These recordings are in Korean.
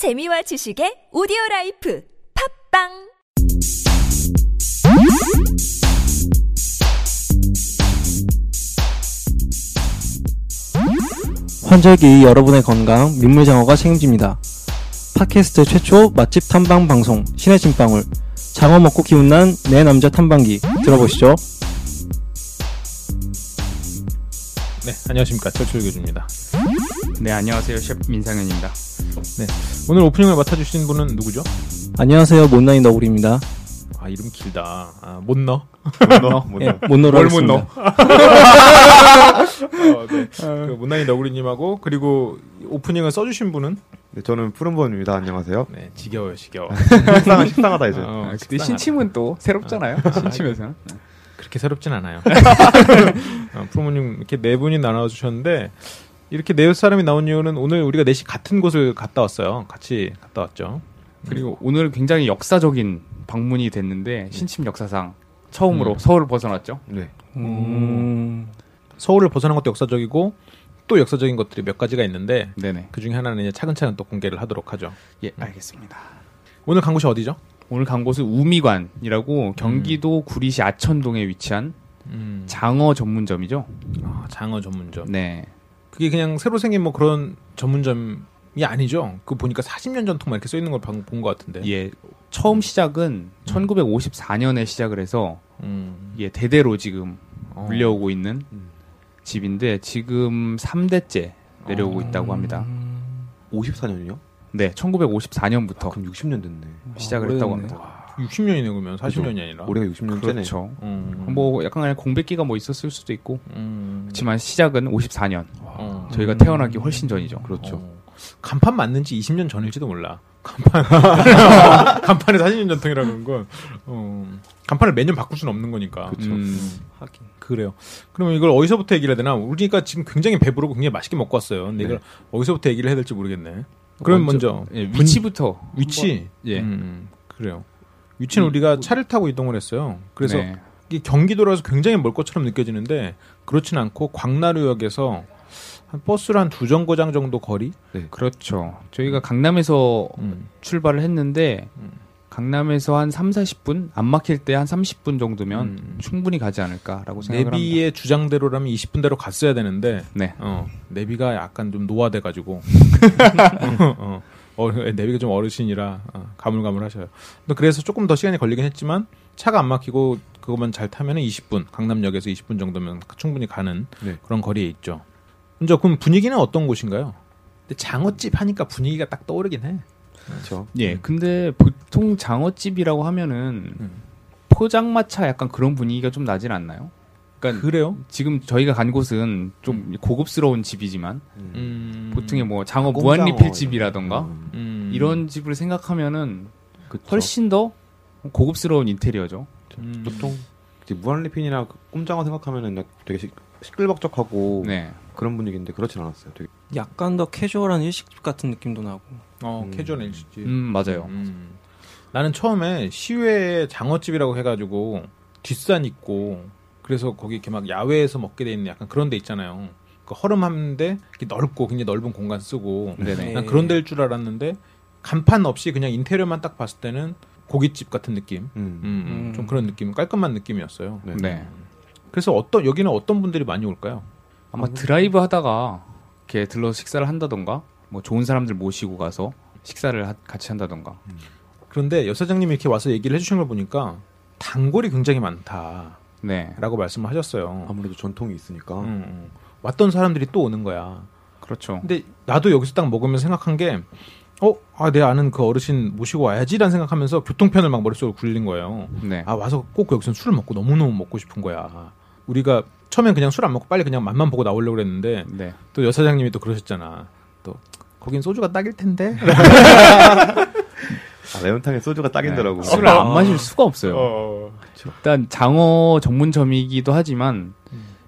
재미와 지식의 오디오 라이프 팟빵 환절기 여러분의 건강 민물장어가 책임집니다. 팟캐스트 최초 맛집 탐방 방송 신의 찐방울 장어 먹고 기운난 내 남자 탐방기 들어보시죠. 네, 안녕하십니까. 철철 교주입니다. 네, 안녕하세요. 셰프 민상현입니다. 오늘 오프닝을 맡아주신 분은 누구죠? 안녕하세요 못나인 너구리입니다. 아, 이름 길다. 아, 못 넣어? 못뭘 못. 넣어? 어, 네. 그 못난이 너구리님하고 그리고 오프닝을 써주신 분은 네, 저는 푸른범입니다. 안녕하세요. 네, 지겨워요, 지겨워. 식상, 식상하다 이제. 어, 아, 근데 식상하다. 신침은 또 새롭잖아요. 신침에서는. 그렇게 새롭진 않아요. 어, 프로모님 이렇게 네 분이 나눠주셨는데 이렇게 네 사람이 나온 이유는 오늘 우리가 넷이 같은 곳을 갔다 왔어요. 같이 갔다 왔죠. 그리고 오늘 굉장히 역사적인 방문이 됐는데 신침 역사상 처음으로 음. 서울을 벗어났죠. 네. 음, 서울을 벗어난 것도 역사적이고 또 역사적인 것들이 몇 가지가 있는데 네네. 그 중에 하나는 이제 차근차근 또 공개를 하도록 하죠. 예, 알겠습니다. 오늘 간 곳이 어디죠? 오늘 간 곳은 우미관이라고 경기도 구리시 아천동에 위치한 음, 장어 전문점이죠. 아, 장어 전문점. 네. 그게 그냥 새로 생긴 뭐 그런 전문점이 아니죠. 그 보니까 40년 전통만 이렇게 써 있는 걸 본 것 같은데. 예. 처음 시작은 1954년에 시작을 해서 음, 예, 대대로 지금 어. 물려오고 있는 음. 집인데 지금 3대째 내려오고 어. 있다고 합니다. 54년이요? 네, 1954년부터 아, 그럼 60년 됐네. 시작을 했다고 오래됐네. 합니다. 60년이네 그러면 40년이 아니라. 올해가 60년째네. 그렇죠. 음, 뭐 약간 그냥 공백기가 뭐 있었을 수도 있고 음, 그렇지만 시작은 54년. 어. 저희가 태어나기 훨씬 전이죠. 그렇죠. 어. 간판 맞는 지 20년 전일지도 몰라. 간판. 간판에 40년 전통이라는 건, 어, 간판을 매년 바꿀 수는 없는 거니까. 그쵸. 음, 하긴. 그래요. 그러면 이걸 어디서부터 얘기를 해야 되나? 우리가 지금 굉장히 배부르고 굉장히 맛있게 먹고 왔어요. 근데 이걸 어디서부터 얘기를 해야 될지 모르겠네. 그럼 먼저, 예, 위치부터 위치. 예. 음, 그래요. 위치는 우리가 차를 타고 이동을 했어요. 그래서 네. 경기도라서 굉장히 멀 것처럼 느껴지는데 그렇진 않고 광나루역에서 한 버스를 한두 정거장 정도 거리? 그렇죠. 저희가 강남에서 음. 출발을 했는데 음. 강남에서 한 3, 40분 안 막힐 때 한 30분 정도면 음. 충분히 가지 않을까라고 생각을 합니다. 내비의 주장대로라면 20분대로 갔어야 되는데 네. 어, 내비가 약간 좀 노화돼 가지고 어, 어, 내비가 좀 어르신이라 어, 가물가물하셔요. 그래서 조금 더 시간이 걸리긴 했지만 차가 안 막히고 그것만 잘 타면 20분 강남역에서 20분 정도면 충분히 가는 네. 그런 거리에 있죠. 먼저 그럼 분위기는 어떤 곳인가요? 근데 장어집 하니까 분위기가 딱 떠오르긴 해. 그렇죠. 예. 근데 보통 장어집이라고 하면은 음. 포장마차 약간 그런 분위기가 좀 나진 않나요? 그러니까 그래요? 지금 저희가 간 곳은 좀 고급스러운 집이지만 음. 음, 보통의 뭐 장어 공장어 무한리필 집이라던가 음. 음. 이런 집을 생각하면은 그쵸. 훨씬 더 고급스러운 인테리어죠. 음. 보통 무한리필이나 그 꼼장어 생각하면은 약- 되게 시, 시끌벅적하고 네. 그런 분위기인데 그렇진 않았어요. 되게 약간 더 캐주얼한 일식집 같은 느낌도 나고. 어, 음. 캐주얼 일식집. 음, 맞아요. 음. 나는 처음에 시외에 장어집이라고 해가지고 뒷산 있고 그래서 거기 이렇게 막 야외에서 먹게 돼 있는 약간 그런 데 있잖아요. 그 허름한데 이렇게 넓고 굉장히 넓은 공간 쓰고 네네. 난 그런 데일 줄 알았는데 간판 없이 그냥 인테리어만 딱 봤을 때는 고깃집 같은 느낌. 음. 음, 음, 음. 좀 그런 느낌, 깔끔한 느낌이었어요. 네. 네. 그래서 어떤 여기는 어떤 분들이 많이 올까요? 아마 드라이브 하다가 이렇게 들러서 식사를 한다던가 뭐 좋은 사람들 모시고 가서 식사를 하- 같이 한다던가. 그런데 여사장님이 이렇게 와서 얘기를 해주신 걸 보니까 단골이 굉장히 많다 라고 네. 말씀을 하셨어요. 아무래도 전통이 있으니까. 음, 음. 왔던 사람들이 또 오는 거야. 그렇죠. 근데 나도 여기서 딱 먹으면서 생각한 게, 어, 아, 내 아는 그 어르신 모시고 와야지라는 생각하면서 교통편을 막 머릿속으로 굴린 거예요. 네. 아, 와서 꼭 여기서 술을 먹고 너무너무 먹고 싶은 거야. 우리가 처음엔 그냥 술 안 먹고 빨리 그냥 맛만 보고 나오려고 그랬는데, 네. 또 여사장님이 또 그러셨잖아. 또, 거긴 소주가 딱일 텐데? 아, 매운탕에 소주가 딱이더라고. 술을 안 마실 수가 없어요. 어. 일단 장어 전문점이기도 하지만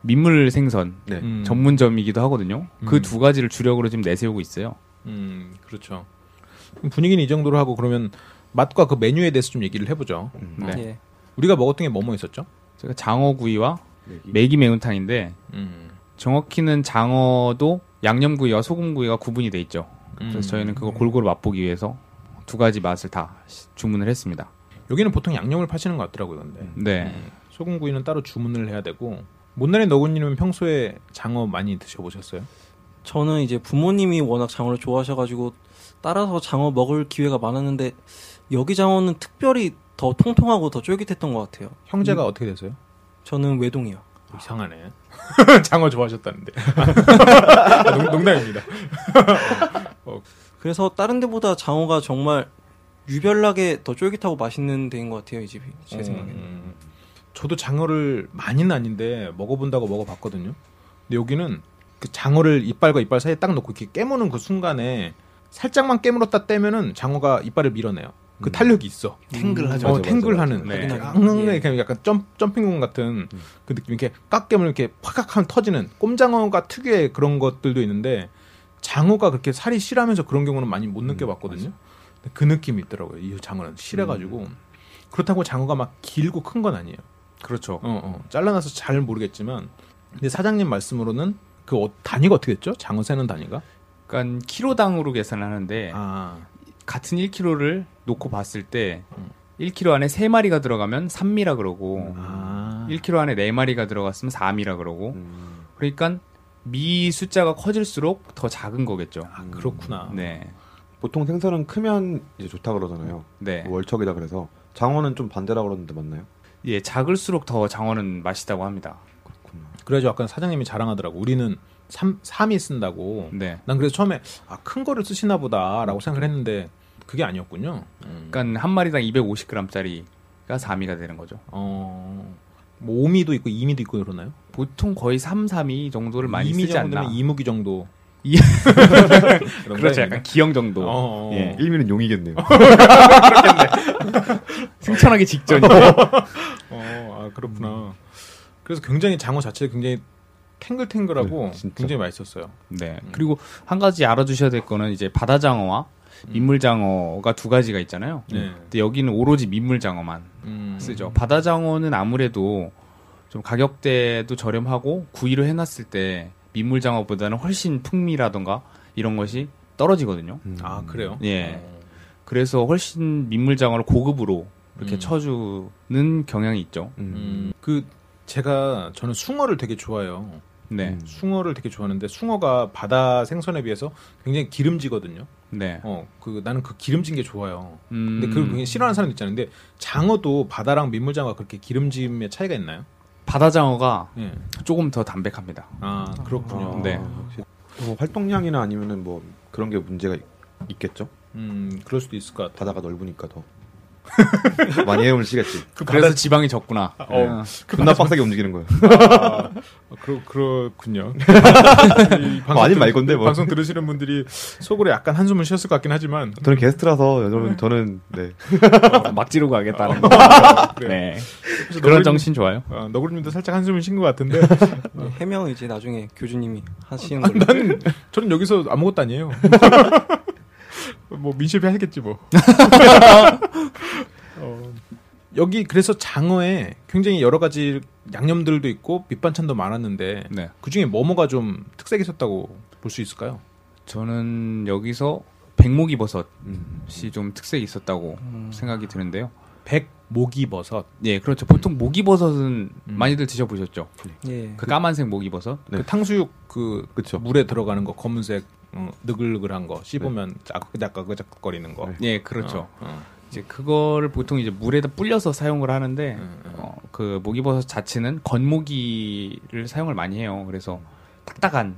민물 생선 네. 음. 전문점이기도 하거든요. 음. 그두 가지를 주력으로 지금 내세우고 있어요. 음, 그렇죠. 분위기는 이 정도로 하고 그러면 맛과 그 메뉴에 대해서 좀 얘기를 해보죠. 음. 네. 예. 우리가 먹었던 게 뭐뭐 있었죠? 제가 장어구이와 매기. 매기 매운탕인데 음, 정확히는 장어도 양념구이와 소금구이가 구분이 돼 있죠. 그래서 음. 저희는 그걸 골고루 맛보기 위해서 두 가지 맛을 다 시- 주문을 했습니다. 여기는 보통 양념을 파시는 것 같더라고요. 근데 네. 음, 소금구이는 따로 주문을 해야 되고 못난의 너구님은 평소에 장어 많이 드셔보셨어요? 저는 이제 부모님이 워낙 장어를 좋아하셔가지고 따라서 장어 먹을 기회가 많았는데 여기 장어는 특별히 더 통통하고 더 쫄깃했던 것 같아요. 형제가 어떻게 되세요? 저는 외동이요. 이상하네. 장어 좋아하셨다는데. 아, 농, 농담입니다. 그래서 다른 데보다 장어가 정말 유별나게 더 쫄깃하고 맛있는 데인 것 같아요 이 집이 제 생각에는. 음, 저도 장어를 많이는 아닌데 먹어본다고 먹어봤거든요. 근데 여기는 그 장어를 이빨과 이빨 사이에 딱 넣고 이렇게 깨무는 그 순간에 살짝만 깨물었다 떼면은 장어가 이빨을 밀어내요. 그 탄력이 있어. 탱글하죠. 어, 맞아, 맞아, 탱글하는. 맞아. 네. 네. 앙앙하게 그냥 약간 점, 점핑공 같은 그 느낌. 이렇게 깍 깨면 이렇게 팍팍 하면 터지는 꼼장어가 특유의 그런 것들도 있는데 장어가 그렇게 살이 실하면서 그런 경우는 많이 못 느껴봤거든요. 근데 그 느낌이 있더라고요. 이 장어는 실해가지고. 그렇다고 장어가 막 길고 큰 건 아니에요. 그렇죠. 어, 어. 잘라놔서 잘 모르겠지만. 근데 사장님 말씀으로는 그 어- 단위가 어떻게 됐죠? 장어 세는 단위가? 그러니까 키로당으로 계산을 하는데 아, 같은 1kg를 놓고 봤을 때 음. 1kg 안에 3마리가 들어가면 3미라 그러고 아. 1kg 안에 4마리가 들어갔으면 4미라 그러고 음. 그러니까 미 숫자가 커질수록 더 작은 거겠죠. 아, 그렇구나. 네. 보통 생선은 크면 이제 좋다 그러잖아요. 네. 월척이다 그래서 장어는 좀 반대라 그러는데 맞나요? 예, 작을수록 더 장어는 맛있다고 합니다. 그렇구나. 그래가지고 아까 사장님이 자랑하더라고. 우리는 3, 3이 쓴다고. 네. 난 그래서 처음에 아, 큰 거를 쓰시나 보다라고 생각을 했는데 그게 아니었군요. 음. 그러니까 한 마리당 250g짜리가 4미가 되는 거죠. 어, 뭐 5미도 있고 2미도 있고 그러나요? 보통 거의 3, 3이 정도를 많이 2미 쓰지 않나. 정도면 이무기 정도. 이- 그런가요? 그렇죠. 약간 기형 정도. 어, 어. 예. 1미는 용이겠네요. 승천하기 직전이죠. 어, 아 그렇구나. 그래서 굉장히 장어 자체가 굉장히 탱글탱글하고 네. 굉장히 맛있었어요. 네. 그리고 한 가지 알아두셔야 될 거는 이제 바다장어와 민물장어가 두 가지가 있잖아요. 네. 근데 여기는 오로지 민물장어만 음. 쓰죠. 바다장어는 아무래도 좀 가격대도 저렴하고 구이로 해놨을 때 민물장어보다는 훨씬 풍미라던가 이런 것이 떨어지거든요. 음. 아 그래요? 예. 어. 그래서 훨씬 민물장어를 고급으로 이렇게 음. 쳐주는 경향이 있죠. 음. 음, 그 제가 저는 숭어를 되게 좋아해요. 네. 음. 숭어를 되게 좋아하는데 숭어가 바다 생선에 비해서 굉장히 기름지거든요. 네. 어, 그 나는 그 기름진 게 좋아요. 음, 근데 그걸 굉장히 싫어하는 사람도 있잖아요. 근데 장어도 바다랑 민물장어가 그렇게 기름짐의 차이가 있나요? 바다장어가 예. 조금 더 담백합니다. 아 그렇군요. 아, 네. 뭐 활동량이나 아니면은 뭐 그런 게 문제가 있- 있겠죠. 음 그럴 수도 있을 것 같아. 바다가 넓으니까 더 많이 헤엄을 치겠지. 그래서 지방이 적구나. 어. 존나 빡세게 움직이는 거예요. 아, 그렇 그렇군요. 이 방송 뭐 아닌 들- 말건데 뭐. 방송 들으시는 분들이 속으로 약간 한숨을 쉬었을 것 같긴 하지만 저는 게스트라서 여러분 저는 네. 막 지르고 가겠다는 거. 그래요. 네. 그래서 그런 너구리- 정신 좋아요. 어, 너구리님도 살짝 한숨을 쉰 것 같은데 네, 해명 이제 나중에 교주님이 하시는 걸로. 난 저는 여기서 아무것도 아니에요. 뭐 민실비 하겠지 뭐. 어, 여기 그래서 장어에 굉장히 여러 가지 양념들도 있고 밑반찬도 많았는데 네. 그 중에 뭐뭐가 좀 특색이 있었다고 볼 수 있을까요? 저는 여기서 백목이 버섯이 음. 좀 특색이 있었다고 음. 생각이 드는데요. 백모기버섯. 예, 그렇죠. 보통 모기버섯은 음. 많이들 드셔보셨죠? 예. 그 까만색 모기버섯. 네. 그 탕수육 그 그쵸. 물에 들어가는 거 검은색 어, 느글느글한 거 씹으면 짜ቅ짜ቅ거리는 거. 네. 예, 그렇죠. 어, 어. 이제 그거를 보통 이제 물에다 불려서 사용을 하는데 음, 음. 어, 그 모기버섯 자체는 건모기를 사용을 많이 해요. 그래서 딱딱한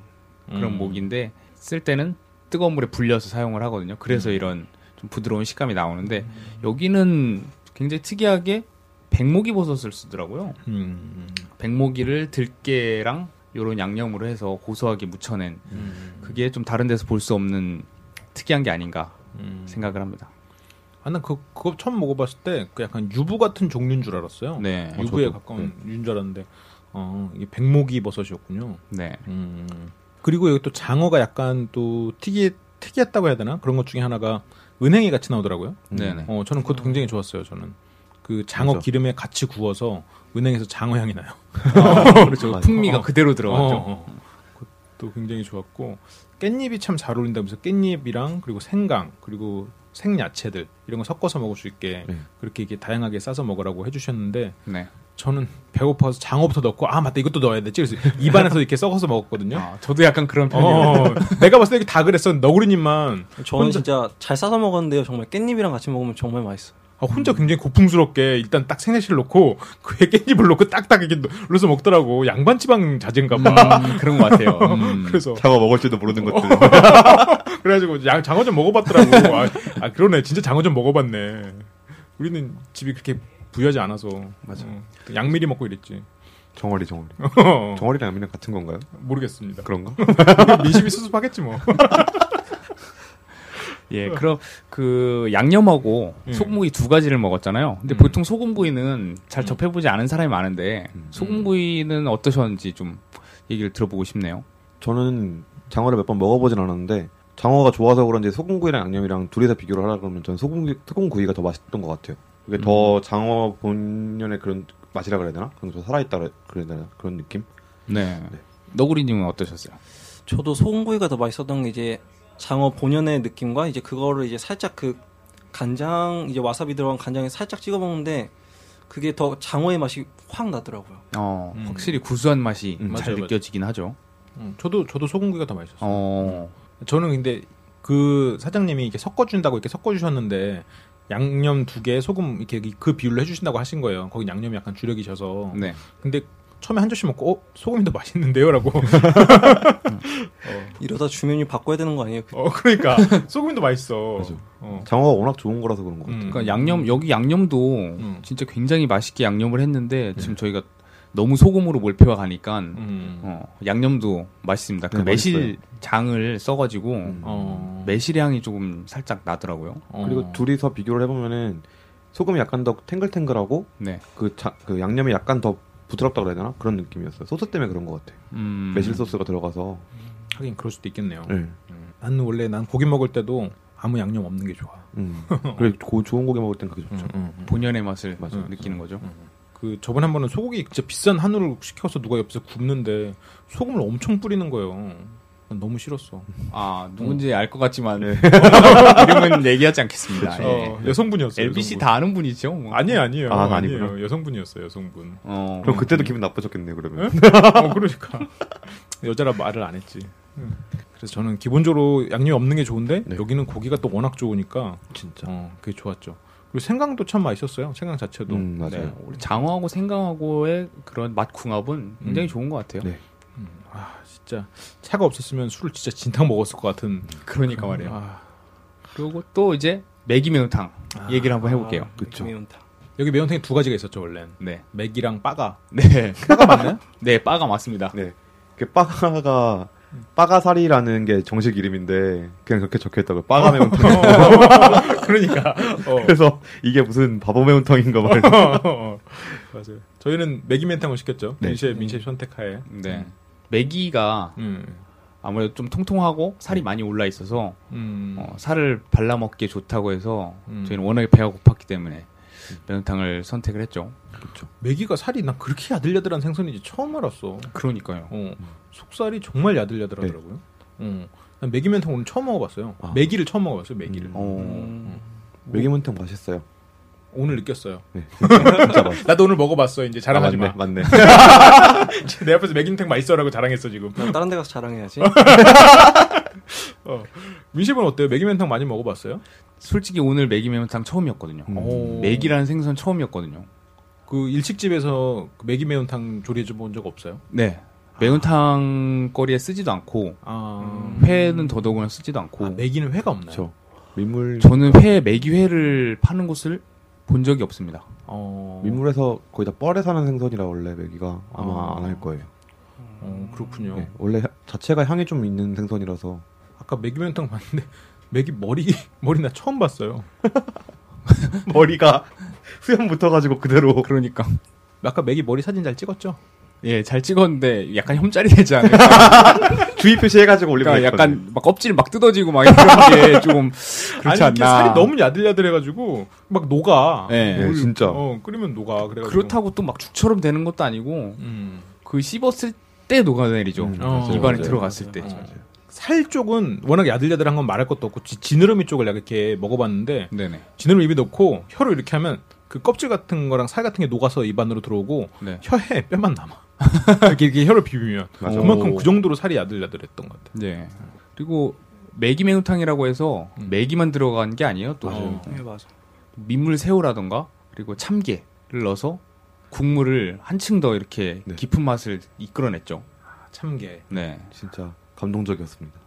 그런 음. 모기인데 쓸 때는 뜨거운 물에 불려서 사용을 하거든요. 그래서 음. 이런 좀 부드러운 식감이 나오는데 여기는 굉장히 특이하게 백모기 버섯을 쓰더라고요. 음, 백모기를 들깨랑 요런 양념으로 해서 고소하게 무쳐낸 음, 그게 좀 다른 데서 볼 수 없는 특이한 게 아닌가 음. 생각을 합니다. 아, 난 그, 그거 처음 먹어봤을 때, 그 약간 유부 같은 종류인 줄 알았어요. 네. 어, 유부에 저도. 가까운 유인 줄 알았는데, 어, 이게 백모기 버섯이었군요. 네. 음. 그리고 여기 또 장어가 약간 또 특이, 특이했다고 해야 되나? 그런 것 중에 하나가 은행이 같이 나오더라고요. 네네. 어, 저는 그것도 굉장히 좋았어요, 저는. 그 장어 맞아. 기름에 같이 구워서 은행에서 장어 향이 나요. 그렇죠. 맞아. 풍미가 어. 그대로 들어갔죠. 어, 어. 그- 또 굉장히 좋았고 깻잎이 참 잘 어울린다면서 깻잎이랑 그리고 생강 그리고 생야채들 이런 거 섞어서 먹을 수 있게 네. 그렇게 이게 다양하게 싸서 먹으라고 해주셨는데 네. 저는 배고파서 장어부터 넣고 아 맞다 이것도 넣어야 되지 그래서 입안에서 이렇게 썩어서 먹었거든요. 아, 저도 약간 그런 편이에요. 어, 내가 봤을 때 다 그랬어. 너구리님만 저는 혼자- 진짜 잘 싸서 먹었는데요. 정말 깻잎이랑 같이 먹으면 정말 맛있어. 아, 혼자 굉장히 고풍스럽게 일단 딱 생야채를 넣고 그에 깻잎을 넣고 딱딱 이렇게 눌러서 먹더라고. 양반 지방 자제인가 봐. 음, 그런 것 같아요. 음. 그래서 장어 먹을지도 모르는 것들. 그래가지고 양, 장어 좀 먹어봤더라고. 아, 아, 그러네. 진짜 장어 좀 먹어봤네. 우리는 집이 그렇게 부유하지 않아서. 맞아. 어, 양미리 먹고 이랬지. 정어리 정어리. 어, 정어리랑 양미랑 같은 건가요? 모르겠습니다. 그런가? 민심이 수습하겠지 뭐. 예, 그럼 그 양념하고 음. 소금구이 두 가지를 먹었잖아요. 근데 음. 보통 소금구이는 잘 음. 접해보지 않은 사람이 많은데 음. 소금구이는 어떠셨는지 좀 얘기를 들어보고 싶네요. 저는 장어를 몇 번 먹어보진 않았는데 장어가 좋아서 그런지 소금구이랑 양념이랑 둘이서 비교를 하라 그러면 저는 소금구이, 소금구이가 더 맛있던 것 같아요. 이게 더 장어 본연의 그런 맛이라 그래야 되나? 그런 게더 살아있다 그래- 그래야 되나? 그런 느낌? 네. 너구리님은 어떠셨어요? 저도 소금구이가 더 맛있었던 게 이제 장어 본연의 느낌과 이제 그거를 이제 살짝 그 간장 이제 와사비 들어간 간장에 살짝 찍어 먹는데 그게 더 장어의 맛이 확 나더라고요. 어, 음. 확실히 구수한 맛이 음, 잘 맞아요, 느껴지긴 하죠. 음, 저도 저도 소금구이가 더 맛있었어요. 어, 저는 근데 그 사장님이 이렇게 섞어준다고 이렇게 섞어주셨는데 양념 두 개, 소금 이렇게 그 비율로 해주신다고 하신 거예요. 거기 양념이 약간 주력이셔서. 네. 근데 처음에 한 조씩 먹고 어 소금이 더 맛있는데요라고. 이러다 주면이 바꿔야 되는 거 아니에요? 그- 어 그러니까 소금이 더 맛있어. 맞아. 어. 장어가 워낙 좋은 거라서 그런 것 같아요. 음. 그러니까 양념 여기 양념도 음. 진짜 굉장히 맛있게 양념을 했는데 지금 저희가 너무 소금으로 몰표가 가니까 음. 어, 양념도 맛있습니다. 그 네, 매실 맛있어요. 장을 써가지고 음. 어. 매실 향이 조금 살짝 나더라고요. 어. 그리고 둘이서 비교를 해보면은 소금이 약간 더 탱글탱글하고 네. 그, 자, 그 양념이 약간 더 부드럽다 그래야 되나? 그런 느낌이었어요. 소스 때문에 그런 것 같아요. 음. 매실 소스가 들어가서. 하긴 그럴 수도 있겠네요. 네. 음. 나는 원래 난 고기 먹을 때도 아무 양념 없는 게 좋아. 음. 그래 고, 좋은 고기 먹을 땐 그게 좋죠. 음, 음, 음. 본연의 맛을 맞아요. 느끼는 거죠. 그 저번에 한 번은 소고기 진짜 비싼 한우를 시켜서 누가 옆에서 굽는데 소금을 엄청 뿌리는 거예요. 난 너무 싫었어. 아 누군지 알 것 같지만 네. 이름은 얘기하지 않겠습니다. 예. 어, 여성분이었어요. LBC 여성분. 다 아는 분이죠. 뭐. 아니에요, 아니에요. 아, 아니에요. 아니구나. 여성분이었어요, 여성분. 어, 그럼 그때도 기분 나쁘셨겠네요, 그러면. 어, 그러니까 여자라 말을 안 했지. 그래서 저는 기본적으로 양념이 없는 게 좋은데 네. 여기는 고기가 또 워낙 좋으니까 진짜. 어, 그게 좋았죠. 그리고 생강도 참 맛있었어요. 생강 자체도. 음, 맞아요. 네, 우리 장어하고 생강하고의 그런 맛 궁합은 굉장히 음. 좋은 것 같아요. 네. 아, 진짜 차가 없었으면 술을 진짜 진탕 먹었을 것 같은. 그러니까 말이에요. 아, 그리고 또 이제 매기 매운탕 얘기를 한번 해볼게요. 아, 그쵸. 매운탕. 여기 매운탕이 두 가지가 있었죠 원래. 네, 맥이랑 빠가. 네, 빠가 맞나요? 네, 빠가 맞습니다. 네. 그 빠가가 빠가살이라는 게 정식 이름인데 그냥 그렇게 적혀 있다고요. 빠가 매운탕. 그러니까. 어. 그래서 이게 무슨 바보 매운탕인가 말. 어, 맞아요. 저희는 매기 맨탕을 시켰죠. 네. 민셰 민셰 선택하에. 네, 매기가 음. 아무래도 좀 통통하고 살이 많이 올라 있어서 음. 어, 살을 발라 먹기에 좋다고 해서 음. 저희는 워낙에 배가 고팠기 때문에 매운탕을 선택을 했죠. 메기가 살이 난 그렇게 야들야들한 생선인지 처음 알았어. 그러니까요. 어, 속살이 정말 야들야들하더라고요. 어, 난 메기 맨탕 오늘 처음 먹어봤어요. 아. 메기를 처음 먹어봤어요. 메기를. 음. 어, 음. 매기문탕 맛있어요. 오늘 느꼈어요. 네. 진짜. 나도 오늘 먹어봤어. 이제 아, 자랑하지 맞네, 마. 맞네. 내 앞에서 메기맨탕 맛있어라고 자랑했어 지금. 난 다른 데 가서 자랑해야지. 어. 민셰분 어때요? 메기맨탕 많이 먹어봤어요? 솔직히 오늘 매기 매운탕 처음이었거든요. 음. 오. 매기라는 생선 처음이었거든요. 그 일식집에서 그 메기 매운탕 조리해 본적 없어요? 네. 매운탕 거리에 쓰지도 않고 아, 회는 더더구나 쓰지도 않고 아 메기는 회가 없나요? 저 민물 저는 회 매기회를 파는 곳을 본 적이 없습니다. 어, 민물에서 거의 다 뻘에 사는 생선이라 원래 매기가 아마 아. 안할 거예요. 어, 그렇군요. 네, 원래 하- 자체가 향이 좀 있는 생선이라서 아까 메기 매운탕 봤는데 메기 머리 머리 나 처음 봤어요. 머리가 수염 붙어가지고 그대로 그러니까 아까 메기 머리 사진 잘 찍었죠? 예 잘 찍었는데 약간 혐짤이 되지 않을까? 주의 표시해가지고 올리고 그러니까. 약간 막 껍질 막 뜯어지고 막 이런 게 좀 그렇지 아니 않나. 살이 너무 야들야들해가지고 막 녹아. 네. 네, 진짜. 어 끓이면 녹아. 그래가지고. 그렇다고 또 막 죽처럼 되는 것도 아니고 음. 그 씹었을 때 녹아내리죠. 음, 어. 맞아요, 입안에 맞아요. 들어갔을 때. 맞아요. 살 쪽은 워낙 야들야들한 건 말할 것도 없고 지- 지느러미 쪽을 이렇게 먹어봤는데 네네. 지느러미 입에 넣고 혀로 이렇게 하면 그 껍질 같은 거랑 살 같은 게 녹아서 입 안으로 들어오고 네. 혀에 뼈만 남아. 이렇게, 이렇게 혀를 비비면 맞아. 그만큼 오. 그 정도로 살이 야들야들했던 것 같아. 네. 그리고 매기 매운탕이라고 해서 매기만 들어간 게 아니에요. 또 맞아요. 네, 맞아. 민물 새우라던가 그리고 참게를 넣어서 국물을 한층 더 이렇게 네. 깊은 맛을 이끌어냈죠. 참게. 네. 진짜 감동적이었습니다.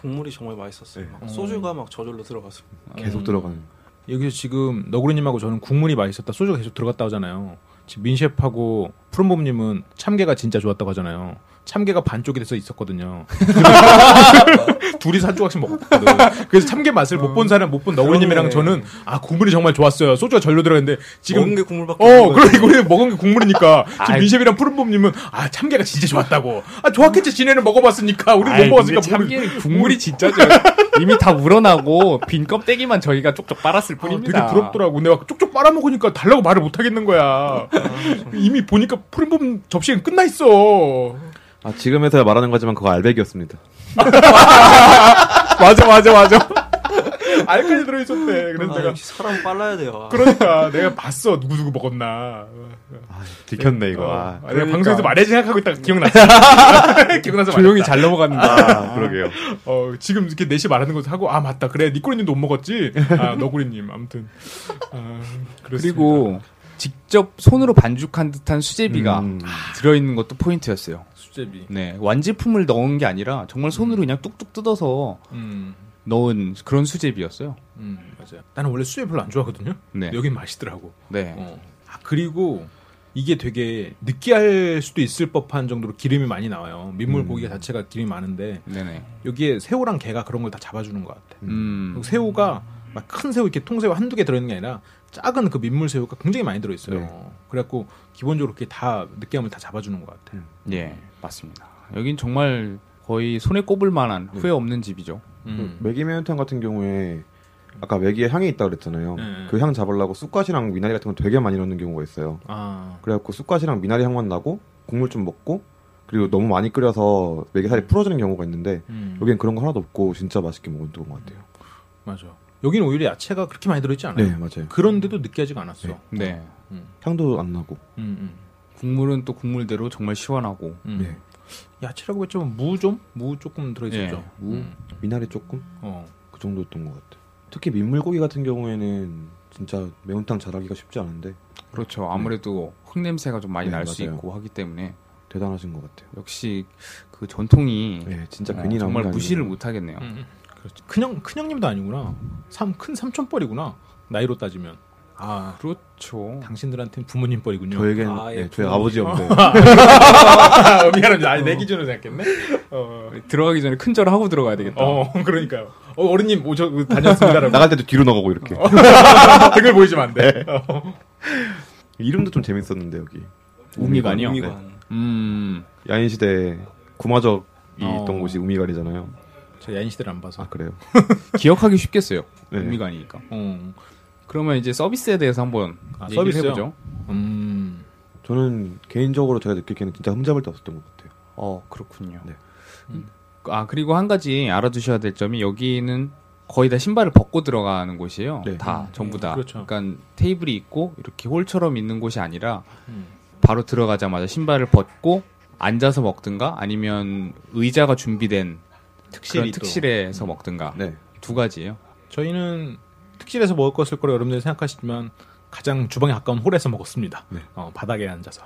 국물이 정말 맛있었어요. 네. 막 소주가 막 저절로 들어가서. 계속 음. 들어가는. 여기서 지금 너구리님하고 저는 국물이 맛있었다 소주가 계속 들어갔다 하잖아요. 민셰프하고 푸른봄님은 참게가 진짜 좋았다고 하잖아요. 참게가 반쪽이 돼서 있었거든요. 둘이서 한 조각씩 먹었거든. 그래서 참게 맛을 못 본 사람 못 본 너구리님이랑. 저는 아 국물이 정말 좋았어요. 소주가 절로 들어갔는데 지금 먹은 게 국물밖에 어. 그러니까 우리 먹은 게 국물이니까 지금 아이. 민셰프랑 푸른봄님은 아 참게가 진짜 좋았다고. 아 좋았겠지. 지네는 먹어봤으니까 우리는 못 먹었으니까 참게 국물이 진짜죠. 이미 다 우러나고 빈 껍데기만 저희가 쪽쪽 빨았을 아, 뿐입니다. 되게 부럽더라고. 내가 쪽쪽 빨아먹으니까 달라고 말을 못 하겠는 거야. 이미 보니까 푸른봄 접시가 끝나 있어. 아 지금에서야 말하는 거지만 그거 알백이었습니다. 맞아, 맞아, 맞아. 알까지 들어있었대. 그래서 아, 내가 역시 사람 빨라야 돼요. 그러니까 내가 봤어 누구 누구 먹었나. 아, 들켰네 이거. 어, 아, 내가 그러니까. 방송에서 말해야지 생각하고 있다가 기억났어. 기억나서 조용히 말했다. 잘 넘어갔는데. 아, 그러게요. 어, 지금 이렇게 넷이 말하는 것도 하고 아 맞다 그래 니꼬리님도 못 먹었지. 아 너구리님 아무튼. 아, 그렇습니다. 그리고 직접 손으로 반죽한 듯한 수제비가 음. 들어있는 것도 포인트였어요. 수제비. 네, 완제품을 넣은 게 아니라 정말 손으로 그냥 뚝뚝 뜯어서 음, 넣은 그런 수제비였어요. 음 맞아요. 나는 원래 수제비 별로 안 좋아하거든요. 네, 여긴 맛있더라고. 네, 어. 아, 그리고 이게 되게 느끼할 수도 있을 법한 정도로 기름이 많이 나와요. 민물 음. 고기가 자체가 기름이 많은데 네네. 여기에 새우랑 게가 그런 걸 다 잡아주는 것 같아. 음, 새우가 막 큰 새우 이렇게 통새우 한두 개 들어있는 게 아니라 작은 그 민물 새우가 굉장히 많이 들어있어요. 네. 그래갖고 기본적으로 그게 다 느끼함을 다 잡아주는 것 같아. 예, 맞습니다. 여긴 정말 거의 손에 꼽을 만한 후회 없는 집이죠. 음. 매기 매운탕 같은 경우에 아까 매기에 향이 있다 그랬잖아요. 네. 그향 잡으려고 쑥갓이랑 미나리 같은 거 되게 많이 넣는 경우가 있어요. 아, 그래갖고 쑥갓이랑 미나리 향만 나고 국물 좀 먹고 그리고 너무 많이 끓여서 매기살이 풀어지는 경우가 있는데 음. 여기는 그런 거 하나도 없고 진짜 맛있게 먹은 것 같아요. 맞아. 여기는 오히려 야채가 그렇게 많이 들어있지 않아요. 네 맞아요. 그런데도 느끼하지가 않았어. 네. 네, 향도 안 나고. 음, 음. 국물은 또 국물대로 정말 시원하고. 음. 네. 야채라고 했지만 무 좀? 무 조금 들어있었죠. 예, 무 음. 미나리 조금 어. 그 정도였던 것 같아요. 특히 민물고기 같은 경우에는 진짜 매운탕 잘하기가 쉽지 않은데 그렇죠. 아무래도 흙 냄새가 좀 많이 네, 날수 맞아요. 있고 하기 때문에 대단하신 것 같아요. 역시 그 전통이 네, 진짜 어, 괜히 정말 게 무시를. 못 하겠네요. 음, 그렇지. 큰형 큰형님도 아니구나. 삼큰 삼촌 뻘이구나. 나이로 따지면. 아, 그렇죠. 당신들한테는 부모님 뻘이군요. 저에겐 아, 예, 네, 저희. 아버지 없는데 아, 미안합니다. 아니, 내 기준으로 생각했네. 어, 들어가기 전에 큰절 하고 들어가야 되겠다. 어, 그러니까요. 어, 어른님 오셔 다녔습니다라고. 나갈 때도 뒤로 나가고 이렇게 등을 보이시면 안 돼. 어. 이름도 좀 재밌었는데 여기 우미관이요? 우미관. 음, 야인 시대 구마적이 어. 있던 곳이 우미관이잖아요. 저 야인 시대를 안 봐서. 아 그래요? 기억하기 쉽겠어요. 네. 의미관이니까. 어. 그러면 이제 서비스에 대해서 한번 아, 서비스요? 해보죠. 음. 저는 개인적으로 제가 느끼기에는 진짜 흠잡을 데 없었던 것 같아요. 어, 그렇군요. 네. 음. 아, 그리고 한 가지 알아두셔야 될 점이 여기는 거의 다 신발을 벗고 들어가는 곳이에요. 네. 다, 음, 전부 다. 그렇죠. 그러니까 테이블이 있고 이렇게 홀처럼 있는 곳이 아니라 음. 바로 들어가자마자 신발을 벗고 앉아서 먹든가 아니면 의자가 준비된 특실이 그런 또. 특실에서 먹든가 네. 두 가지예요. 저희는 특실에서 먹을 것을 거라 여러분들이 생각하시지만 가장 주방에 가까운 홀에서 먹었습니다. 네. 어, 바닥에 앉아서.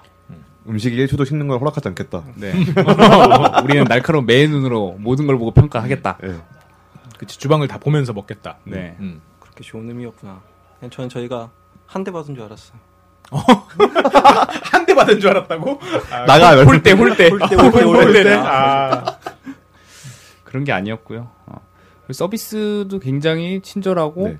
음식이 1초도 식는 걸 허락하지 않겠다. 네. 우리는 날카로운 매의 눈으로 모든 걸 보고 평가하겠다. 네. 그치 주방을 다 보면서 먹겠다. 네. 음. 그렇게 좋은 의미였구나. 그냥 저는 저희가 한 대 받은 줄 알았어요. 한 대 받은 줄 알았다고? 아, 나가 홀대 홀대 홀대, 홀대, 홀대. 아. 그런 게 아니었고요. 어. 서비스도 굉장히 친절하고 네.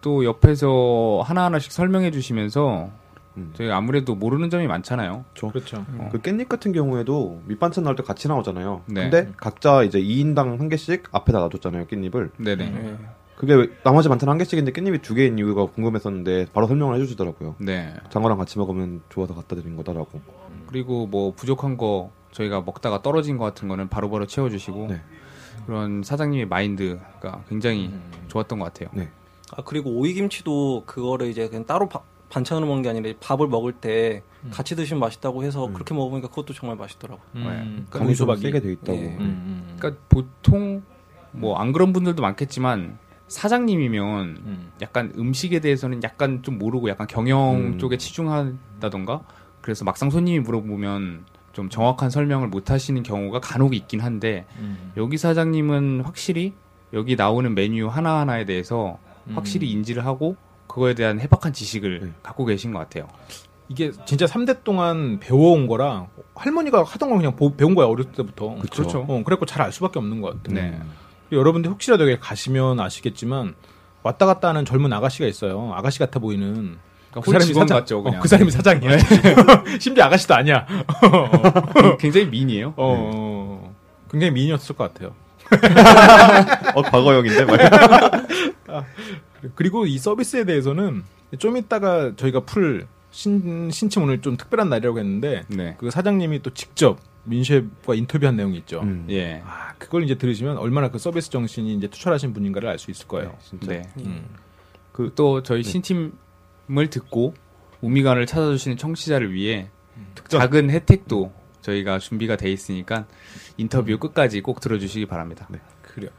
또 옆에서 하나하나씩 설명해 주시면서 음. 저희 아무래도 모르는 점이 많잖아요. 그렇죠. 그 깻잎 같은 경우에도 밑반찬 나올 때 같이 나오잖아요. 네. 근데 각자 이제 2인당 한 개씩 앞에다 놔뒀잖아요, 깻잎을. 네네. 네. 그게 왜 나머지 반찬 한 개씩인데 깻잎이 두 개인 이유가 궁금했었는데 바로 설명을 해주시더라고요. 네. 장어랑 같이 먹으면 좋아서 갖다 드린 거다라고. 그리고 뭐 부족한 거 저희가 먹다가 떨어진 것 같은 거는 바로 바로 채워주시고 네. 그런 사장님의 마인드가 굉장히 좋았던 것 같아요. 네. 아 그리고 오이김치도 그거를 이제 그냥 따로 바- 반찬으로 먹는 게 아니라 밥을 먹을 때 같이 드시면 맛있다고 해서 음. 그렇게 먹어보니까 그것도 정말 맛있더라고. 음, 그러니까 간이 좀 오이소박이. 세게 돼 있다고. 예. 음, 음, 그러니까 보통 뭐 안 그런 분들도 많겠지만 사장님이면 음. 약간 음식에 대해서는 약간 좀 모르고 약간 경영 음. 쪽에 치중한다던가 그래서 막상 손님이 물어보면 좀 정확한 설명을 못 하시는 경우가 간혹 있긴 한데 음. 여기 사장님은 확실히 여기 나오는 메뉴 하나하나에 대해서 음. 확실히 인지를 하고 그거에 대한 해박한 지식을 네. 갖고 계신 것 같아요. 이게 진짜 3대 동안 배워온 거라 할머니가 하던 걸 그냥 보- 배운 거야 어렸을 때부터. 그쵸. 그렇죠. 어, 그래갖고 잘 알 수밖에 없는 것 같아. 네. 여러분들 혹시라도 여기 가시면 아시겠지만 왔다 갔다 하는 젊은 아가씨가 있어요. 아가씨 같아 보이는. 그러니까 홀 직원 같죠, 그냥. 어, 그 사람이 사장이야. 심지어 아가씨도 아니야. 굉장히 미인이에요. 어, 굉장히 미인이었을 것 같아요. 어, 과거형인데? 막. 그리고 이 서비스에 대해서는 좀 이따가 저희가 풀 신, 신청 오늘 좀 특별한 날이라고 했는데 네. 그 사장님이 또 직접 민셰프와 인터뷰한 내용이 있죠. 음. 예. 아, 그걸 이제 들으시면 얼마나 그 서비스 정신이 이제 투철하신 분인가를 알 수 있을 거예요. 진짜. 네. 음. 그또 저희 신팀을 듣고 우미관을 찾아주시는 청취자를 위해 특전. 작은 혜택도 저희가 준비가 돼 있으니까 인터뷰 끝까지 꼭 들어주시기 바랍니다. 그래요.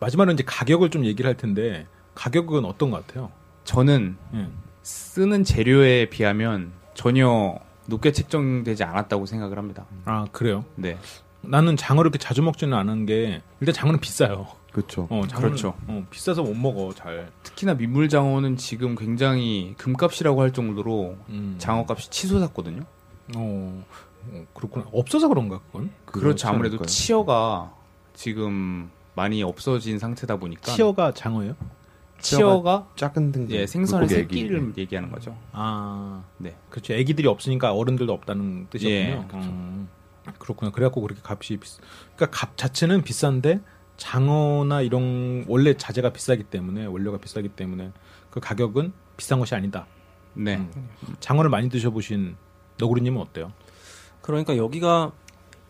마지막으로 이제 가격을 좀 얘기를 할 텐데 가격은 어떤 것 같아요? 저는 예. 쓰는 재료에 비하면 전혀 높게 책정되지 않았다고 생각을 합니다. 아 그래요? 네. 나는 장어를 이렇게 자주 먹지는 않은 게 일단 장어는 비싸요. 그쵸. 어, 장어는, 그렇죠. 어, 비싸서 못 먹어 잘. 특히나 민물 장어는 지금 굉장히 금값이라고 할 정도로 음. 장어값이 치솟았거든요. 어, 어, 그렇구나. 없어서 그런가 그건? 그렇죠. 그렇지 아무래도 않을까요? 치어가 지금 많이 없어진 상태다 보니까 치어가 장어예요? 치어가 작은 등급. 예, 생선의 물고기 애기. 새끼를 얘기하는 거죠. 아, 네. 그렇죠. 애기들이 없으니까 어른들도 없다는 뜻이었군요. 예, 그렇죠. 음, 그렇구나. 그래갖고 그렇게 값이 비싸. 그러니까 값 자체는 비싼데 장어나 이런 원래 자재가 비싸기 때문에 원료가 비싸기 때문에 그 가격은 비싼 것이 아니다. 네. 음. 장어를 많이 드셔보신 너구리님은 어때요? 그러니까 여기가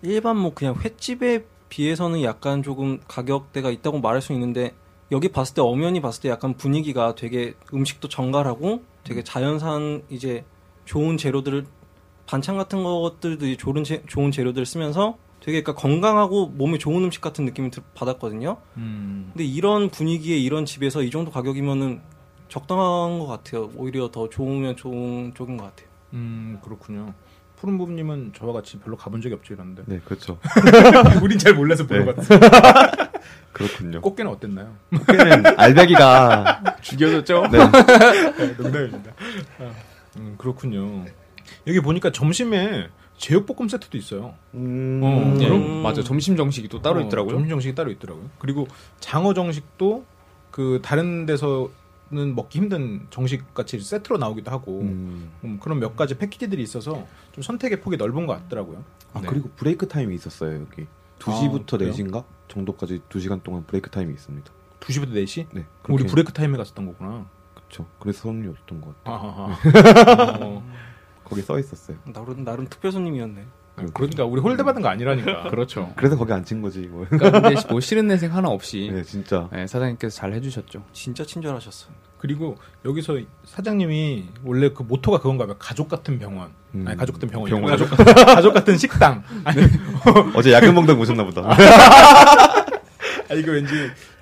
일반 뭐 그냥 횟집에 비해서는 약간 조금 가격대가 있다고 말할 수 있는데 여기 봤을 때 엄연히 봤을 때 약간 분위기가 되게 음식도 정갈하고 되게 자연산 이제 좋은 재료들을 반찬 같은 것들도 좋은 재, 좋은 재료들을 쓰면서 되게 그러니까 건강하고 몸에 좋은 음식 같은 느낌을 들- 받았거든요. 음, 근데 이런 분위기에 이런 집에서 이 정도 가격이면은 적당한 것 같아요. 오히려 더 좋으면 좋은 쪽인 것 같아요. 음 그렇군요. 푸른 부부님은 저와 같이 별로 가본 적이 없죠 이런데. 네, 그렇죠. 우린 잘 몰라서 네. 물어봤어. 그렇군요. 꽃게는 어땠나요? 꽃게는 알배기가 죽여졌죠? 네. 농담입니다. 음, 그렇군요. 여기 보니까 점심에 제육볶음 세트도 있어요. 음, 어, 예, 그럼- 맞아. 점심 정식이 또 따로 어, 있더라고요. 점심 정식이 따로 있더라고요. 그리고 장어 정식도 그 다른 데서는 먹기 힘든 정식 같이 세트로 나오기도 하고 음. 음, 그런 몇 가지 패키지들이 있어서 좀 선택의 폭이 넓은 것 같더라고요. 아, 네. 그리고 break time이 있었어요, 여기. 2시부터 그래요? 4시인가? 정도까지 2시간 동안 break time이 있습니다. 2시부터 4시? 네. 그럼 우리 break time에 갔었던 거구나. 그쵸. 그래서 손님이 없었던 것 같아요. 아하하. 어, 거기 써 있었어요. 나름 나름 특별 손님이었네. 그러니까 우리 홀대 받은 거 아니라니까. 그렇죠. 그래서 거기 앉힌 거지, 뭐. 그러니까 근데 뭐 싫은 내색 하나 없이 네, 진짜. 네, 사장님께서 잘 해주셨죠. 진짜 친절하셨어요. 그리고 여기서 사장님이 원래 그 모토가 그건가 봐요. 가족 같은 병원. 음. 아니 가족 같은 병원. 병원. 가족, 같은- 가족 같은 식당. 아니, 어제 야근 먹다 보셨나 보다. 아, 이거 왠지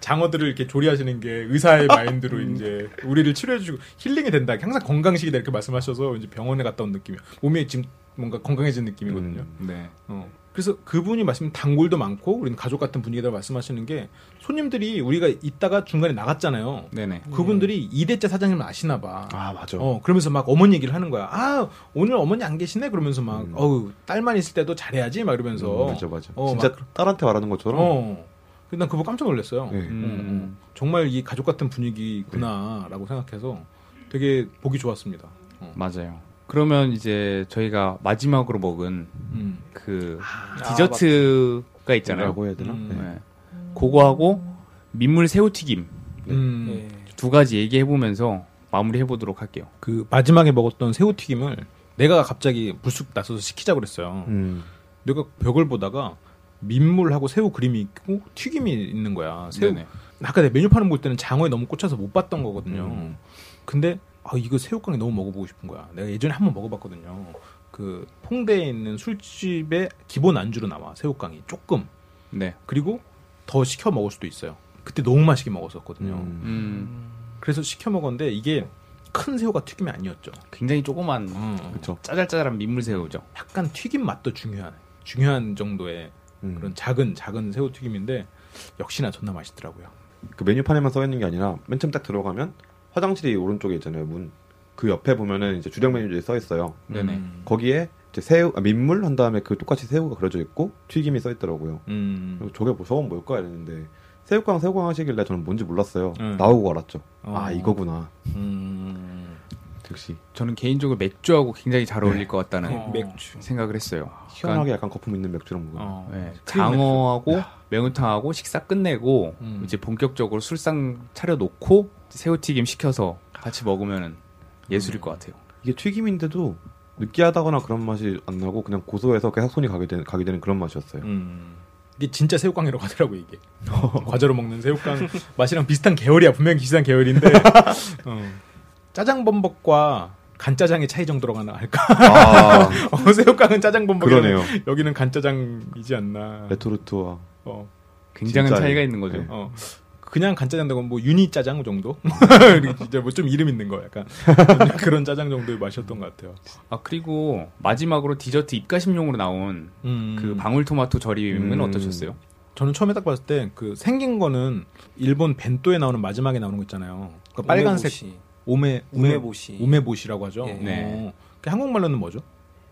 장어들을 이렇게 조리하시는 게 의사의 마인드로 이제 우리를 치료해주고 힐링이 된다. 항상 건강식이다 이렇게 말씀하셔서 이제 병원에 갔다 온 느낌이에요. 몸이 지금 뭔가 건강해진 느낌이거든요. 음. 네. 어. 그래서 그분이 말씀 단골도 많고 우리는 가족 같은 분위기다 말씀하시는 게 손님들이 우리가 있다가 중간에 나갔잖아요. 네네. 그분들이 이대째 사장님을 아시나 봐. 아, 맞아. 어, 그러면서 막 어머니 얘기를 하는 거야. 아, 오늘 어머니 안 계시네? 그러면서 막, 음. 어우, 딸만 있을 때도 잘해야지? 막 이러면서. 음, 맞아, 맞아. 어, 진짜 막- 딸한테 말하는 것처럼. 어. 근데 난 그거 깜짝 놀랐어요. 네. 음, 음. 정말 이 가족 같은 분위기구나라고 생각해서 되게 보기 좋았습니다. 어. 맞아요. 그러면 이제 저희가 마지막으로 먹은 음. 그 아, 디저트가 있잖아요. 라고 해야 되나? 음. 네. 네. 그거하고 민물 새우튀김 음. 예. 두 가지 얘기해 보면서 마무리해 보도록 할게요. 그 마지막에 먹었던 새우튀김을 내가 갑자기 불쑥 나서서 시키자고 그랬어요. 음. 내가 벽을 보다가 민물하고 새우 그림이 있고 튀김이 있는 거야. 새우. 네네. 아까 내 메뉴판을 볼 때는 장어에 너무 꽂혀서 못 봤던 거거든요. 음. 근데 아 이거 새우깡이 너무 먹어보고 싶은 거야. 내가 예전에 한번 먹어봤거든요. 그 홍대에 있는 술집의 기본 안주로 나와 새우깡이 조금 네. 그리고 더 시켜 먹을 수도 있어요. 그때 너무 맛있게 먹었었거든요. 음. 음, 그래서 시켜 먹었는데 이게 큰 새우가 튀김이 아니었죠. 굉장히 조그만 그쵸. 짜잘짜잘한 민물새우죠. 약간 튀김 맛도 중요한 중요한 정도의 음. 그런 작은 작은 새우 튀김인데 역시나 존나 맛있더라고요. 그 메뉴판에만 써 있는 게 아니라 맨 처음 딱 들어가면 화장실이 오른쪽에 있잖아요. 문. 그 옆에 보면은 이제 주력 메뉴들이 써 있어요. 네네. 음. 거기에 이제 새우, 아, 민물 한 다음에 그 똑같이 새우가 그려져 있고 튀김이 써 있더라고요. 음. 그리고 저게 뭐 저건 뭘까 이랬는데 새우깡 새우깡 하시길래 저는 뭔지 몰랐어요. 음. 나오고 알았죠. 어. 아 이거구나. 음. 역시 저는 개인적으로 맥주하고 굉장히 잘 어울릴 것 같다는 어. 맥주. 생각을 했어요. 시원하게 약간 거품 있는 맥주랑 먹으면 어. 네, 장어하고 매운탕하고 식사 끝내고 음. 이제 본격적으로 술상 차려놓고 새우튀김 시켜서 같이 먹으면 예술일 것 같아요. 이게 튀김인데도 느끼하다거나 그런 맛이 안 나고 그냥 고소해서 계속 손이 가게 되는, 가게 되는 그런 맛이었어요. 음. 이게 진짜 새우깡이라고 하더라고 이게 과자로 먹는 새우깡 맛이랑 비슷한 계열이야 분명히 비슷한 계열인데 어. 짜장 범벅과 간짜장의 차이 정도로 하나 할까 아 어, 새우깡은 짜장 범벅이 그러네요. 여기는 간짜장이지 않나 레토르트와 어, 굉장한. 차이가 있는 거죠. 네. 어. 그냥 간짜장 되고 뭐 유니 짜장 정도 이제 뭐 좀 이름 있는 거 약간 그런 짜장 정도의 맛이었던 것 같아요 아 그리고 마지막으로 디저트 입가심용으로 나온 음. 그 방울토마토 절임은 음. 어떠셨어요? 저는 처음에 딱 봤을 때 그 생긴 거는 일본 벤또에 나오는 마지막에 나오는 거 있잖아요. 그 빨간색 우메보시. 오메 우메보시. 우메보시라고 하죠. 예. 네. 어. 그 한국말로는 뭐죠?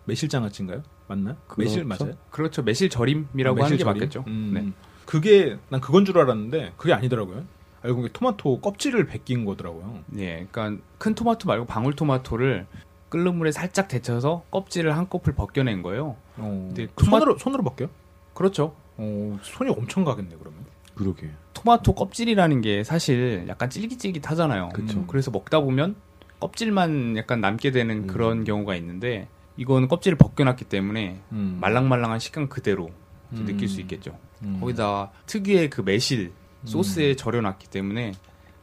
매실장 아찌인가요? 맞나? 매실 그렇죠. 맞아요? 그렇죠. 매실 절임이라고 어, 하는 매실 게? 맞겠죠. 음. 네. 그게 난 그건 줄 알았는데 그게 아니더라고요. 알고 보니 토마토 껍질을 벗긴 거더라고요. 예, 그러니까 큰 토마토 말고 방울 토마토를 끓는 물에 살짝 데쳐서 껍질을 한꺼풀 벗겨낸 거예요. 어. 근데 그 토마- 손으로 손으로 벗겨? 그렇죠. 어, 손이 엄청 가겠네 그러면. 그러게. 토마토 껍질이라는 게 사실 약간 찔깃찔깃하잖아요. 그쵸. 음, 그래서 먹다 보면 껍질만 약간 남게 되는 음. 그런 경우가 있는데 이건 껍질을 벗겨놨기 때문에 음. 말랑말랑한 식감 그대로 음. 느낄 수 있겠죠. 음. 거기다 특유의 그 매실 소스에 절여놨기 때문에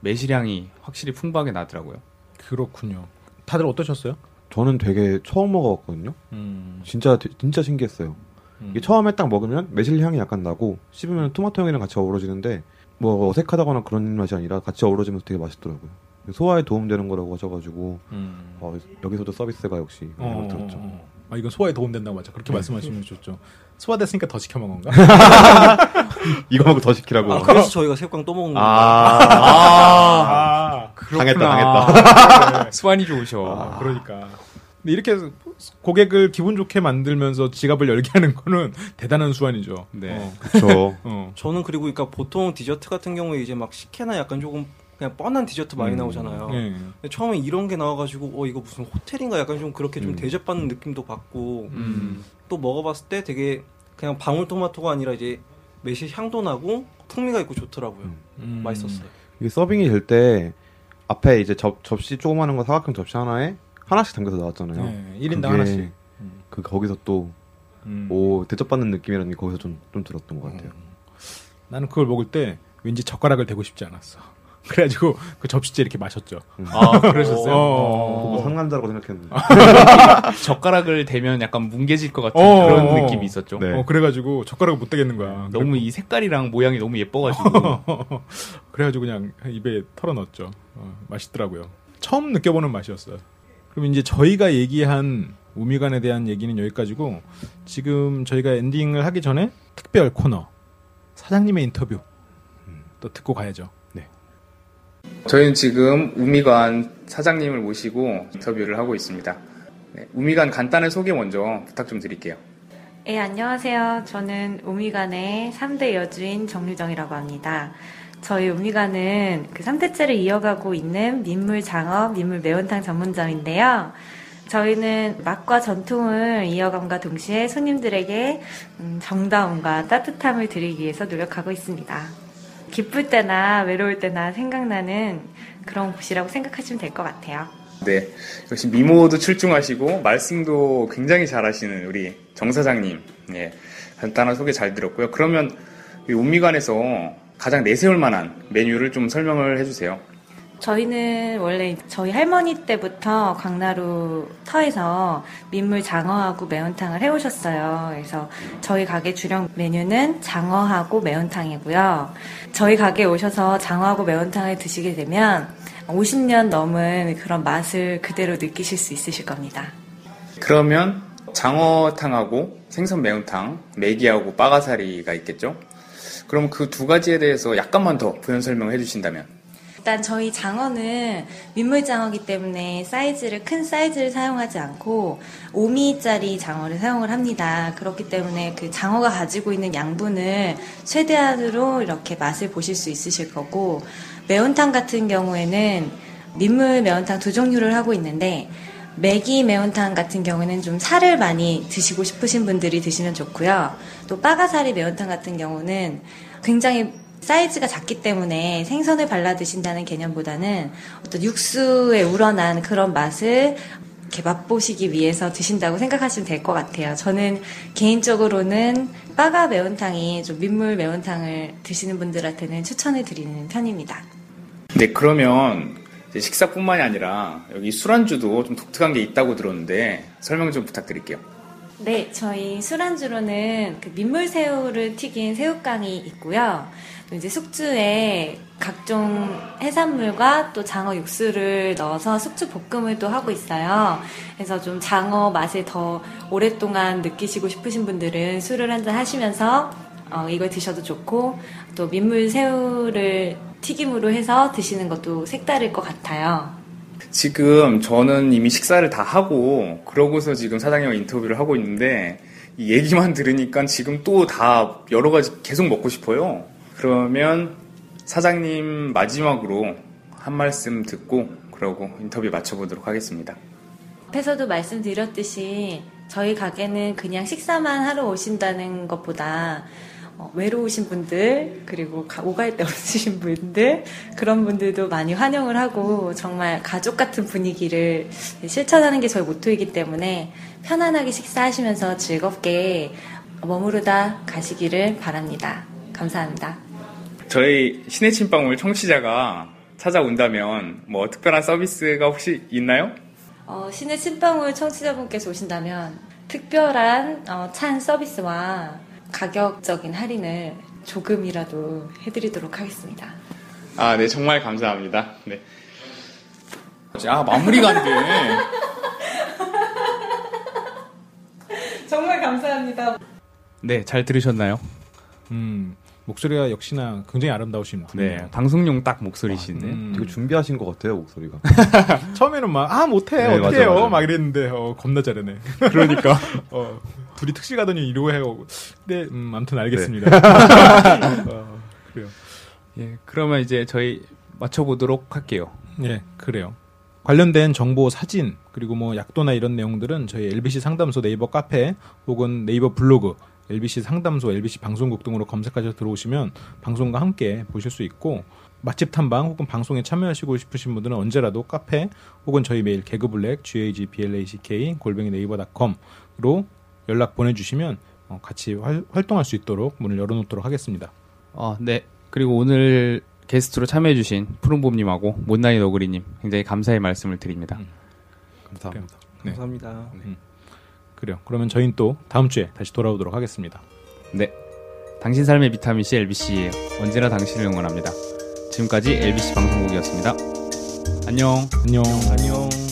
매실향이 확실히 풍부하게 나더라고요. 그렇군요. 다들 어떠셨어요? 저는 되게 처음 먹어봤거든요. 음. 진짜 되- 진짜 신기했어요. 음. 이게 처음에 딱 먹으면 매실 향이 약간 나고 씹으면 토마토 향이랑 같이 어우러지는데 뭐 어색하다거나 그런 맛이 아니라 같이 어우러지면서 되게 맛있더라고요. 소화에 도움되는 거라고 하셔가지고 음. 어, 여기서도 서비스가 역시 어, 들었죠. 어, 어. 아, 이건 소화에 도움된다고 맞죠. 그렇게 말씀하시면 좋죠. 소화됐으니까 더 시켜 먹은 건가? 이거 먹고 더 시키라고. 아, 그래서 저희가 새우깡 또 먹는 거예요. 아, 아, 당했다, 당했다. 수완이 좋으셔. 아, 그러니까. 근데 이렇게 고객을 기분 좋게 만들면서 지갑을 열게 하는 거는 대단한 수완이죠. 네. 어, 그쵸. 어. 저는 그리고 그러니까 보통 디저트 같은 경우에 이제 막 식혜나 약간 조금 그냥 뻔한 디저트 많이 음. 나오잖아요. 예. 근데 처음에 이런 게 나와가지고 어 이거 무슨 호텔인가 약간 좀 그렇게 좀 음. 대접받는 느낌도 받고 음. 또 먹어봤을 때 되게 그냥 방울토마토가 아니라 이제 매실 향도 나고 풍미가 있고 좋더라고요. 음. 음. 맛있었어요. 이게 서빙이 될 때 앞에 이제 접, 접시 조그마한 거 사각형 접시 하나에 하나씩 담겨서 나왔잖아요. 네, 1인당 그게 하나씩. 음. 그 거기서 또 음. 오 대접받는 느낌이라는 게 거기서 좀, 좀 들었던 것 같아요. 나는 그걸 먹을 때 왠지 젓가락을 대고 싶지 않았어. 그래가지고 그 접시째 이렇게 마셨죠. 아, 그러셨어요? 어. 보고 상남자라고 생각했는데. 젓가락을 대면 약간 뭉개질 것 같은 어, 그런 어. 느낌이 있었죠. 네. 어, 그래가지고 젓가락을 못 대겠는 거야. 너무 이 색깔이랑 모양이 너무 예뻐가지고. 그래가지고 그냥 입에 털어넣었죠. 어, 맛있더라고요. 처음 느껴보는 맛이었어요. 그럼 이제 저희가 얘기한 우미관에 대한 얘기는 여기까지고 지금 저희가 엔딩을 하기 전에 특별 코너 사장님의 인터뷰 또 듣고 가야죠. 네. 저희는 지금 우미관 사장님을 모시고 인터뷰를 하고 있습니다. 네, 우미관 간단한 소개 먼저 부탁 좀 드릴게요. 네, 안녕하세요. 저는 우미관의 3대 여주인 정유정이라고 합니다. 저희 우미관은 그 3대째를 이어가고 있는 민물 장어, 민물 매운탕 전문점인데요. 저희는 맛과 전통을 이어감과 동시에 손님들에게 음, 정다움과 따뜻함을 드리기 위해서 노력하고 있습니다. 기쁠 때나 외로울 때나 생각나는 그런 곳이라고 생각하시면 될 것 같아요. 네, 역시 미모도 출중하시고 말씀도 굉장히 잘하시는 우리 정 사장님. 예, 간단한 소개 잘 들었고요. 그러면 이 온미관에서 가장 내세울 만한 메뉴를 좀 설명을 해주세요. 저희는 원래 저희 할머니 때부터 광나루 터에서 민물 장어하고 매운탕을 해오셨어요. 그래서 저희 가게 주력 메뉴는 장어하고 매운탕이고요. 저희 가게에 오셔서 장어하고 매운탕을 드시게 되면 50년 넘은 그런 맛을 그대로 느끼실 수 있으실 겁니다. 그러면 장어탕하고 생선 매운탕, 메기하고 빠가사리가 있겠죠? 그럼 그 두 가지에 대해서 약간만 더 부연 설명해 주신다면. 일단 저희 장어는 민물 장어기 때문에 사이즈를 큰 사이즈를 사용하지 않고 5미짜리 장어를 사용을 합니다. 그렇기 때문에 그 장어가 가지고 있는 양분을 최대한으로 이렇게 맛을 보실 수 있으실 거고 매운탕 같은 경우에는 민물 매운탕 두 종류를 하고 있는데 매기 매운탕 같은 경우는 좀 살을 많이 드시고 싶으신 분들이 드시면 좋고요. 또 빠가사리 매운탕 같은 경우는 굉장히 사이즈가 작기 때문에 생선을 발라 드신다는 개념보다는 어떤 육수에 우러난 그런 맛을 이렇게 맛보시기 위해서 드신다고 생각하시면 될 것 같아요. 저는 개인적으로는 빠가 매운탕이 좀 민물 매운탕을 드시는 분들한테는 추천을 드리는 편입니다. 네, 그러면 식사뿐만이 아니라 여기 술안주도 좀 독특한 게 있다고 들었는데 설명 좀 부탁드릴게요. 네, 저희 술안주로는 그 민물새우를 튀긴 새우깡이 있고요. 또 이제 숙주에 각종 해산물과 또 장어 육수를 넣어서 숙주 볶음을 또 하고 있어요. 그래서 좀 장어 맛을 더 오랫동안 느끼시고 싶으신 분들은 술을 한잔 하시면서 어, 이걸 드셔도 좋고 또 민물새우를 튀김으로 해서 드시는 것도 색다를 것 같아요. 지금 저는 이미 식사를 다 하고 그러고서 지금 사장님과 인터뷰를 하고 있는데 이 얘기만 들으니까 지금 또 다 여러 가지 계속 먹고 싶어요. 그러면 사장님 마지막으로 한 말씀 듣고 그러고 인터뷰 마쳐보도록 하겠습니다. 앞에서도 말씀드렸듯이 저희 가게는 그냥 식사만 하러 오신다는 것보다 어, 외로우신 분들 그리고 가- 오갈 데 없으신 분들 그런 분들도 많이 환영을 하고 정말 가족 같은 분위기를 실천하는 게 저희 모토이기 때문에 편안하게 식사하시면서 즐겁게 머무르다 가시기를 바랍니다. 감사합니다. 저희 신의 침방울 청취자가 찾아온다면 뭐 특별한 서비스가 혹시 있나요? 어, 신의 침방울 청취자분께서 오신다면 특별한 어, 찬 서비스와 가격적인 할인을 조금이라도 해드리도록 하겠습니다. 아, 네, 정말 감사합니다. 네. 아, 마무리가 안 돼. 정말 감사합니다. 네, 잘 들으셨나요? 음, 목소리가 역시나 굉장히 아름다우신 분. 네, 방송용 딱 목소리신데. 음. 되게 준비하신 것 같아요 목소리가. 처음에는 막, 아, 못해, 네, 어떻게 맞아, 해요? 맞아. 막 이랬는데, 어, 겁나 잘하네. 그러니까. 어, 둘이 특시 가더니 이러고 해요. 근데, 음, 아무튼 알겠습니다. 어, 그래요. 예, 그러면 이제 저희 맞춰보도록 할게요. 예, 그래요. 관련된 정보, 사진, 그리고 뭐 약도나 이런 내용들은 저희 LBC 상담소 네이버 카페 혹은 네이버 블로그, LBC 상담소, LBC 방송국 등으로 검색하셔서 들어오시면 방송과 함께 보실 수 있고 맛집 탐방 혹은 방송에 참여하시고 싶으신 분들은 언제라도 카페 혹은 저희 메일 개그블랙 gag black 골뱅이 네이버닷컴으로 연락 보내주시면 어, 같이 활, 활동할 수 있도록 문을 열어놓도록 하겠습니다. 아, 네. 그리고 오늘 게스트로 참여해주신 푸른봄님하고 못난이 너구리님 굉장히 감사의 말씀을 드립니다. 음. 감사합니다. 네. 감사합니다. 그래요. 그러면 저희는 또 다음 주에 다시 돌아오도록 하겠습니다. 네. 당신 삶의 비타민C LBC예요. 언제나 당신을 응원합니다. 지금까지 LBC 방송국이었습니다. 안녕. 안녕. 안녕.